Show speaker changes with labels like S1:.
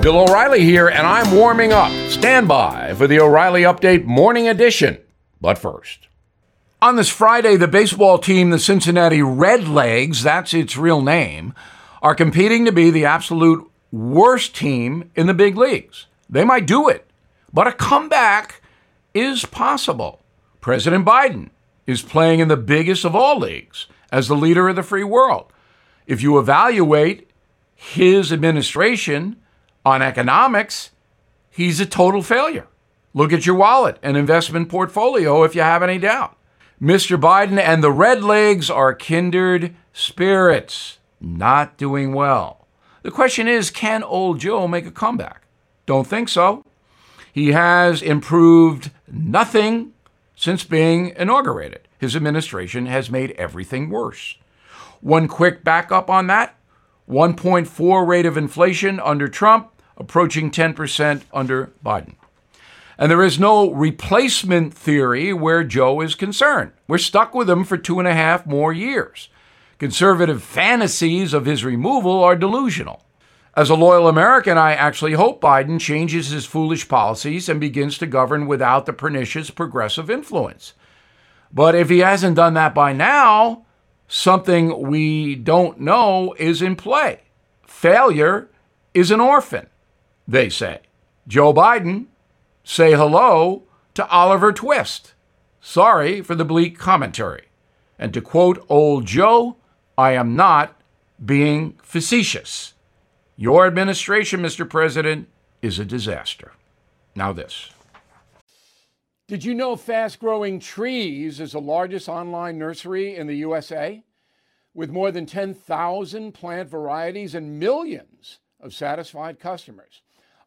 S1: Bill O'Reilly here, and I'm warming up. Stand by for the O'Reilly Update Morning Edition. But first, on this Friday, the baseball team, the Cincinnati Redlegs, that's its real name, are competing to be the absolute worst team in the big leagues. They might do it, but a comeback is possible. President Biden is playing in the biggest of all leagues as the leader of the free world. If you evaluate his administration on economics, he's a total failure. Look at your wallet and investment portfolio if you have any doubt. Mr. Biden and the Redlegs are kindred spirits, not doing well. The question is can old Joe make a comeback? Don't think so. He has improved nothing since being inaugurated. His administration has made everything worse. One quick backup on that 1.4 rate of inflation under Trump, approaching 10% under Biden. And there is no replacement theory where Joe is concerned. We're stuck with him for two and a half more years. Conservative fantasies of his removal are delusional. As a loyal American, I actually hope Biden changes his foolish policies and begins to govern without the pernicious progressive influence. But if he hasn't done that by now, something we don't know is in play. Failure is an orphan, they say. Joe Biden, say hello to Oliver Twist. Sorry for the bleak commentary. And to quote old Joe, I am not being facetious. Your administration, Mr. President, is a disaster. Now, this.
S2: Did you know Fast Growing Trees is the largest online nursery in the USA? With more than 10,000 plant varieties and millions of satisfied customers.